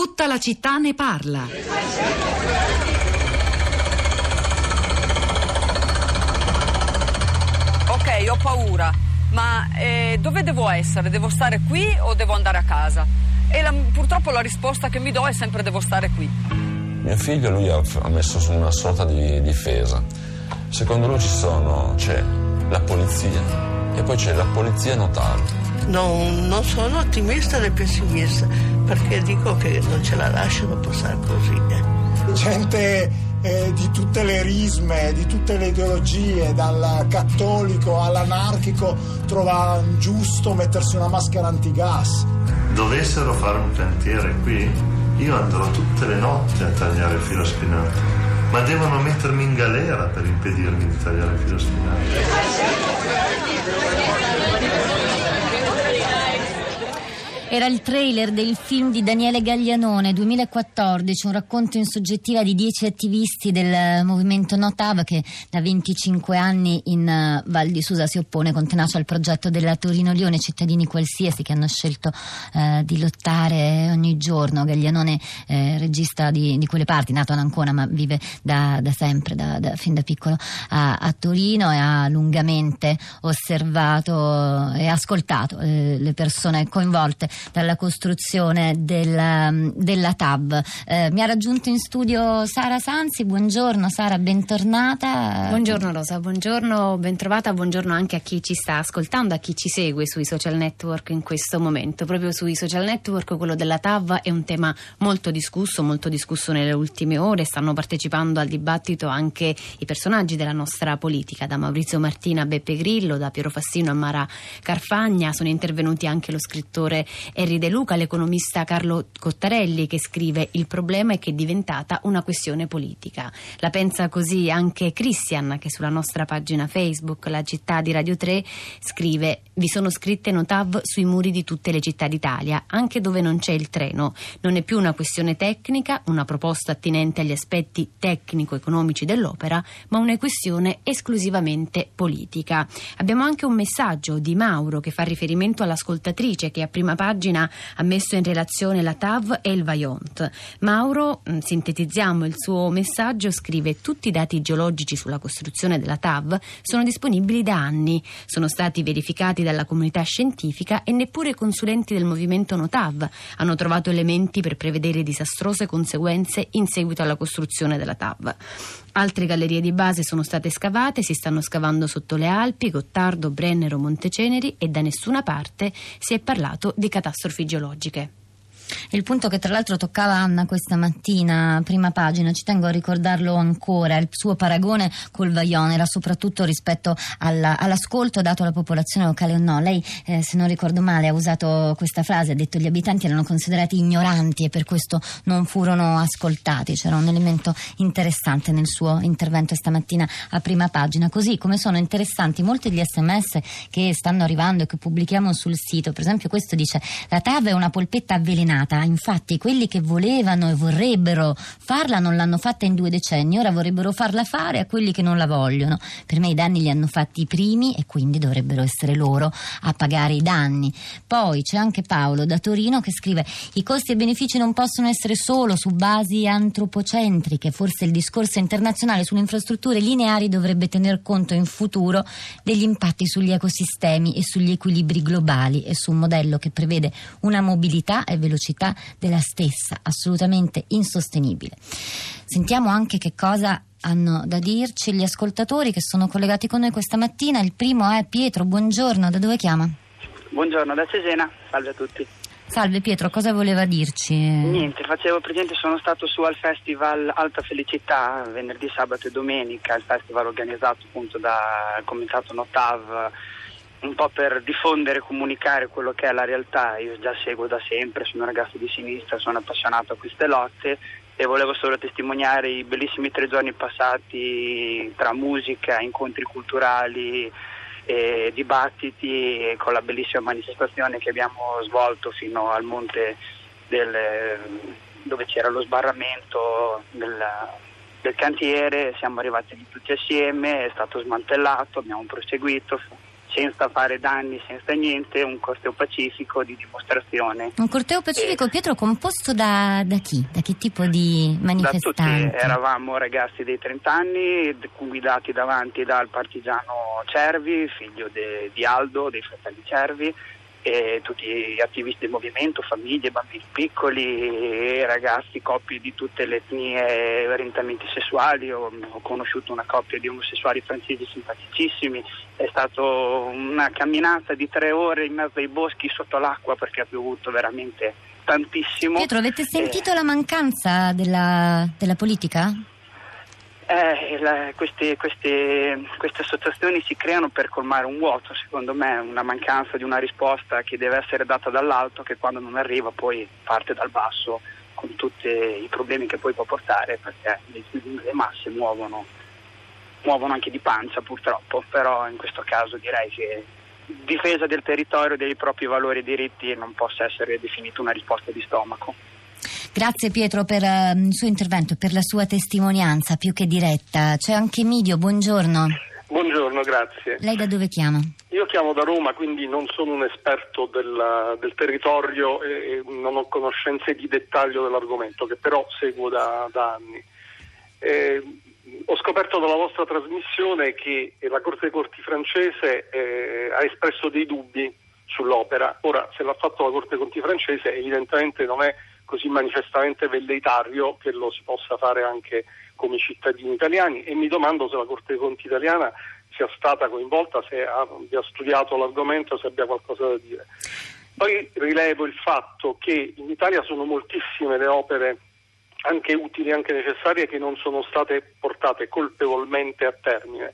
Tutta la città ne parla. Ok, ho paura, ma eh, dove devo essere? Devo stare qui o devo andare a casa? E la, purtroppo la risposta che mi do è sempre devo stare qui. Mio figlio lui ha, ha messo su una sorta di difesa. Secondo lui ci sono, c'è la polizia e poi c'è la polizia notale. Non, non sono ottimista né pessimista perché dico che non ce la lasciano passare così. eh. gente eh, di tutte le risme, di tutte le ideologie, dal cattolico all'anarchico, trova giusto mettersi una maschera antigas. dovessero fare un cantiere qui, io andrò tutte le notti a tagliare il filo spinato. Ma devono mettermi in galera per impedirmi di tagliare il filo spinato. Era il trailer del film di Daniele Gaglianone 2014, un racconto in soggettiva di dieci attivisti del movimento Notav che da 25 anni in eh, Val di Susa si oppone con tenacia al progetto della Torino-Lione, cittadini qualsiasi che hanno scelto eh, di lottare ogni giorno. Gaglianone, eh, regista di, di quelle parti, nato ad Ancona ma vive da, da sempre, da, da- fin da piccolo a, a Torino e ha lungamente osservato e ascoltato eh, le persone coinvolte dalla costruzione della, della TAV. Eh, mi ha raggiunto in studio Sara Sanzi, buongiorno Sara, bentornata. Buongiorno Rosa, buongiorno, bentrovata, buongiorno anche a chi ci sta ascoltando, a chi ci segue sui social network in questo momento. Proprio sui social network quello della TAV è un tema molto discusso, molto discusso nelle ultime ore, stanno partecipando al dibattito anche i personaggi della nostra politica, da Maurizio Martina a Beppe Grillo, da Piero Fassino a Mara Carfagna, sono intervenuti anche lo scrittore Henry De Luca, l'economista Carlo Cottarelli che scrive il problema è che è diventata una questione politica. La pensa così anche Christian che sulla nostra pagina Facebook, la città di Radio 3, scrive vi sono scritte notav sui muri di tutte le città d'Italia, anche dove non c'è il treno. Non è più una questione tecnica, una proposta attinente agli aspetti tecnico-economici dell'opera, ma una questione esclusivamente politica. Abbiamo anche un messaggio di Mauro che fa riferimento all'ascoltatrice che a prima pagina ha messo in relazione la TAV e il Vaillant. Mauro, mh, sintetizziamo il suo messaggio, scrive tutti i dati geologici sulla costruzione della TAV sono disponibili da anni, sono stati verificati dalla comunità scientifica e neppure i consulenti del movimento Notav hanno trovato elementi per prevedere disastrose conseguenze in seguito alla costruzione della TAV. Altre gallerie di base sono state scavate, si stanno scavando sotto le Alpi, Gottardo, Brennero, Monteceneri e da nessuna parte si è parlato di catastrofi geologiche. Il punto che tra l'altro toccava Anna questa mattina, prima pagina, ci tengo a ricordarlo ancora, il suo paragone col Vaion era soprattutto rispetto alla- all'ascolto dato alla popolazione locale o no. Lei, eh, se non ricordo male, ha usato questa frase, ha detto gli abitanti erano considerati ignoranti e per questo non furono ascoltati. C'era un elemento interessante nel suo intervento stamattina a prima pagina, così come sono interessanti molti degli sms che stanno arrivando e che pubblichiamo sul sito. Per esempio questo dice la TAV è una polpetta avvelenata, infatti quelli che volevano e vorrebbero farla non l'hanno fatta in due decenni, ora vorrebbero farla fare a quelli che non la vogliono. Per me i danni li hanno fatti i primi e quindi dovrebbero essere loro a pagare i danni. Poi c'è anche Paolo da Torino che scrive i costi e benefici non possono essere solo su basi antropocentriche, forse il discorso internazionale sulle infrastrutture lineari dovrebbe tener conto in futuro degli impatti sugli ecosistemi e sugli equilibri globali e su un modello che prevede una mobilità e velocità della stessa, assolutamente insostenibile. Sentiamo anche che cosa hanno da dirci gli ascoltatori che sono collegati con noi questa mattina. Il primo è Pietro, buongiorno, da dove chiama? Buongiorno da Cesena, salve a tutti. Salve Pietro, cosa voleva dirci? Niente, facevo presente, sono stato su al festival Alta Felicità venerdì, sabato e domenica, il festival organizzato appunto dal comitato Notav, un po' per diffondere e comunicare quello che è la realtà. Io già seguo da sempre, sono un ragazzo di sinistra, sono appassionato a queste lotte e volevo solo testimoniare i bellissimi tre giorni passati tra musica, incontri culturali e dibattiti con la bellissima manifestazione che abbiamo svolto fino al monte del, dove c'era lo sbarramento del, del cantiere, siamo arrivati lì tutti assieme, è stato smantellato, abbiamo proseguito senza fare danni, senza niente, un corteo pacifico di dimostrazione. Un corteo pacifico, e... Pietro, composto da, da, chi? Da che tipo di manifestanti? Da tutti, eravamo ragazzi dei 30 anni, guidati davanti dal partigiano Cervi, figlio de, di Aldo, dei fratelli Cervi, e tutti gli attivisti del movimento, famiglie, bambini piccoli, ragazzi, coppie di tutte le etnie e orientamenti sessuali. Ho, ho, conosciuto una coppia di omosessuali francesi simpaticissimi. È stata una camminata di tre ore in mezzo ai boschi sotto l'acqua perché ha piovuto veramente tantissimo. Pietro, avete sentito eh, la mancanza della, della politica? Eh, la, queste, queste, queste, associazioni si creano per colmare un vuoto, secondo me, una mancanza di una risposta che deve essere data dall'alto che quando non arriva poi parte dal basso con tutti i problemi che poi può portare perché le, masse muovono, muovono anche di pancia purtroppo, però in questo caso direi che difesa del territorio dei propri valori e diritti non possa essere definita una risposta di stomaco. Grazie Pietro per uh, il suo intervento e per la sua testimonianza più che diretta. C'è anche Midio, buongiorno. Buongiorno, grazie. Lei da dove chiama? Io chiamo da Roma, quindi non sono un esperto del, del territorio e non ho conoscenze di dettaglio dell'argomento, che però seguo da, da anni. Eh, ho scoperto dalla vostra trasmissione che la Corte dei Corti francese eh, ha espresso dei dubbi sull'opera. Ora, se l'ha fatto la Corte dei Conti francese, evidentemente non è così manifestamente velleitario che lo si possa fare anche come cittadini italiani e mi domando se la Corte dei Conti italiana sia stata coinvolta, se abbia studiato l'argomento, se abbia qualcosa da dire. Poi rilevo il fatto che in Italia sono moltissime le opere anche utili, anche necessarie, che non sono state portate colpevolmente a termine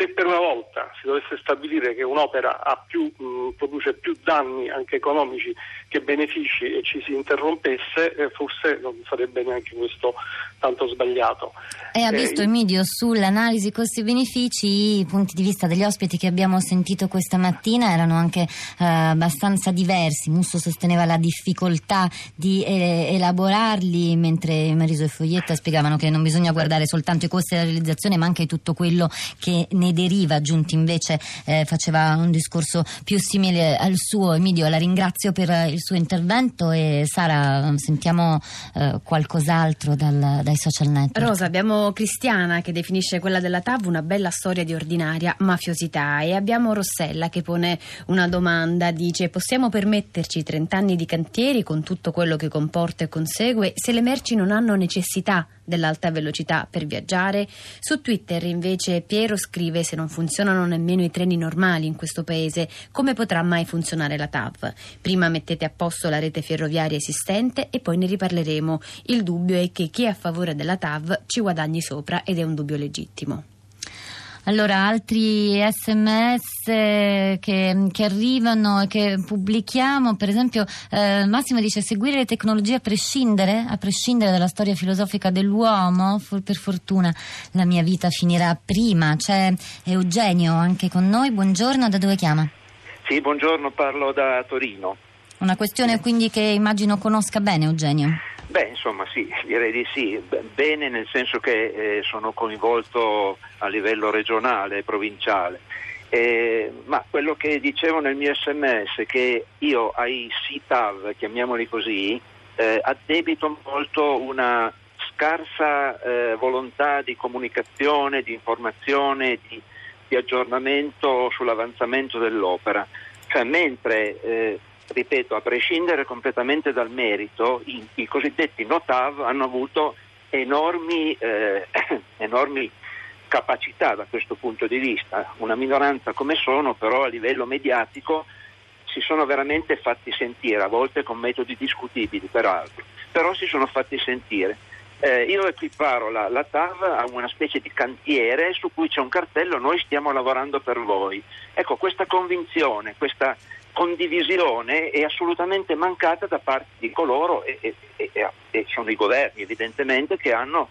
se per una volta si dovesse stabilire che un'opera più, mh, produce più danni anche economici che benefici e ci si interrompesse, eh, forse non sarebbe neanche questo tanto sbagliato. E ha visto eh, Emidio sull'analisi costi-benefici i punti di vista degli ospiti che abbiamo sentito questa mattina erano anche eh, abbastanza diversi. Musso sosteneva la difficoltà di eh, elaborarli, mentre Mariso e Foglietta spiegavano che non bisogna guardare soltanto i costi della realizzazione, ma anche tutto quello che ne deriva. Giunti invece eh, faceva un discorso più simile al suo. Emidio, la ringrazio per il suo intervento e Sara, sentiamo eh, qualcos'altro dal, dai social network. Rosa, abbiamo Cristiana che definisce quella della TAV una bella storia di ordinaria mafiosità e abbiamo Rossella che pone una domanda, dice possiamo permetterci 30 anni di cantieri con tutto quello che comporta e consegue se le merci non hanno necessità dell'alta velocità per viaggiare. Su Twitter invece Piero scrive se non funzionano nemmeno i treni normali in questo paese, come potrà mai funzionare la TAV? Prima mettete a posto la rete ferroviaria esistente e poi ne riparleremo. Il dubbio è che chi è a favore della TAV ci guadagni sopra ed è un dubbio legittimo. Allora, altri sms che, che arrivano e che pubblichiamo, per esempio eh, Massimo dice seguire le tecnologie a prescindere, a prescindere dalla storia filosofica dell'uomo, per fortuna la mia vita finirà prima. C'è Eugenio anche con noi, buongiorno, da dove chiama? Sì, buongiorno, parlo da Torino. Una questione quindi che immagino conosca bene Eugenio. Beh, insomma sì, direi di sì. Bene nel senso che eh, sono coinvolto a livello regionale, provinciale. Eh, ma quello che dicevo nel mio sms è che io ai CITAV, chiamiamoli così, eh, addebito molto una scarsa eh, volontà di comunicazione, di informazione, di, di aggiornamento sull'avanzamento dell'opera. Cioè, mentre eh, ripeto, a prescindere completamente dal merito, i, i cosiddetti notav hanno avuto enormi, eh, enormi capacità da questo punto di vista. Una minoranza come sono, però a livello mediatico si sono veramente fatti sentire, a volte con metodi discutibili peraltro, però si sono fatti sentire. Eh, io equiparo la, la, TAV a una specie di cantiere su cui c'è un cartello noi stiamo lavorando per voi. Ecco, questa convinzione, questa condivisione è assolutamente mancata da parte di coloro, e, e, e, e sono i governi evidentemente, che hanno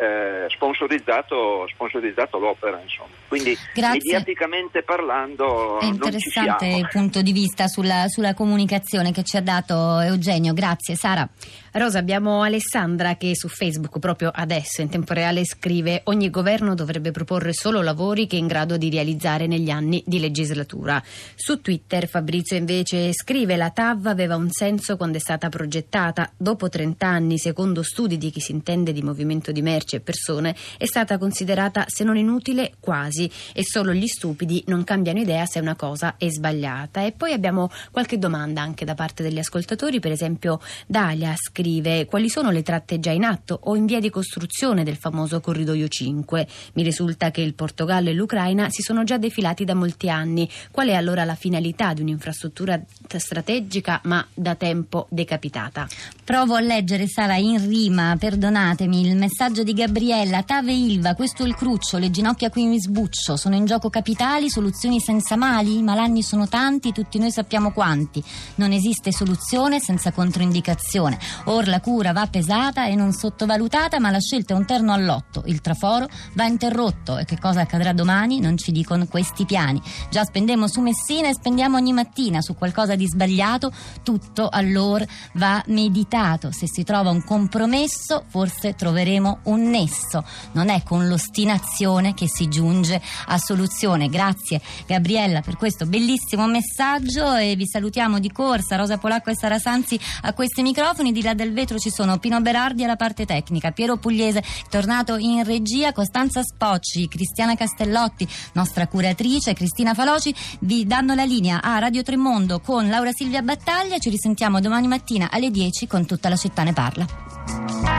eh, sponsorizzato, sponsorizzato, l'opera. Insomma. Quindi Grazie. mediaticamente parlando è interessante il punto di vista sulla, sulla comunicazione che ci ha dato Eugenio. Grazie Sara. Rosa, abbiamo Alessandra che su Facebook proprio adesso in tempo reale scrive ogni governo dovrebbe proporre solo lavori che è in grado di realizzare negli anni di legislatura. Su Twitter Fabrizio invece scrive la TAV aveva un senso quando è stata progettata. Dopo 30 anni, secondo studi di chi si intende di movimento di merci e persone, è stata considerata se non inutile quasi e solo gli stupidi non cambiano idea se una cosa è sbagliata. E poi abbiamo qualche domanda anche da parte degli ascoltatori, per esempio Dalia scrive quali sono le tratte già in atto o in via di costruzione del famoso corridoio 5. Mi risulta che il Portogallo e l'Ucraina si sono già defilati da molti anni. Qual è allora la finalità di un'infrastruttura strategica ma da tempo decapitata? Provo a leggere, Sara, in rima, perdonatemi, il messaggio di Gabriella. Tave Ilva, questo è il cruccio, le ginocchia qui mi sbuccio. Sono in gioco capitali, soluzioni senza mali? I malanni sono tanti, tutti noi sappiamo quanti. Non esiste soluzione senza controindicazione. Or la cura va pesata e non sottovalutata, ma la scelta è un terno all'otto. Il traforo va interrotto e che cosa accadrà domani non ci dicono questi piani. Già spendemo su Messina e spendiamo ogni mattina su qualcosa di sbagliato, tutto allora va meditato. Se si trova un compromesso, forse troveremo un nesso. Non è con l'ostinazione che si giunge a soluzione. Grazie Gabriella per questo bellissimo messaggio e vi salutiamo di corsa. Rosa Polacco e Sara Sanzi a questi microfoni. Di là del vetro ci sono Pino Berardi alla parte tecnica, Piero Pugliese tornato in regia, Costanza Spocci, Cristiana Castellotti, nostra curatrice, Cristina Faloci. Vi danno la linea a Radio Tremondo con Laura Silvia Battaglia. Ci risentiamo domani mattina alle 10 con tutta la città ne parla.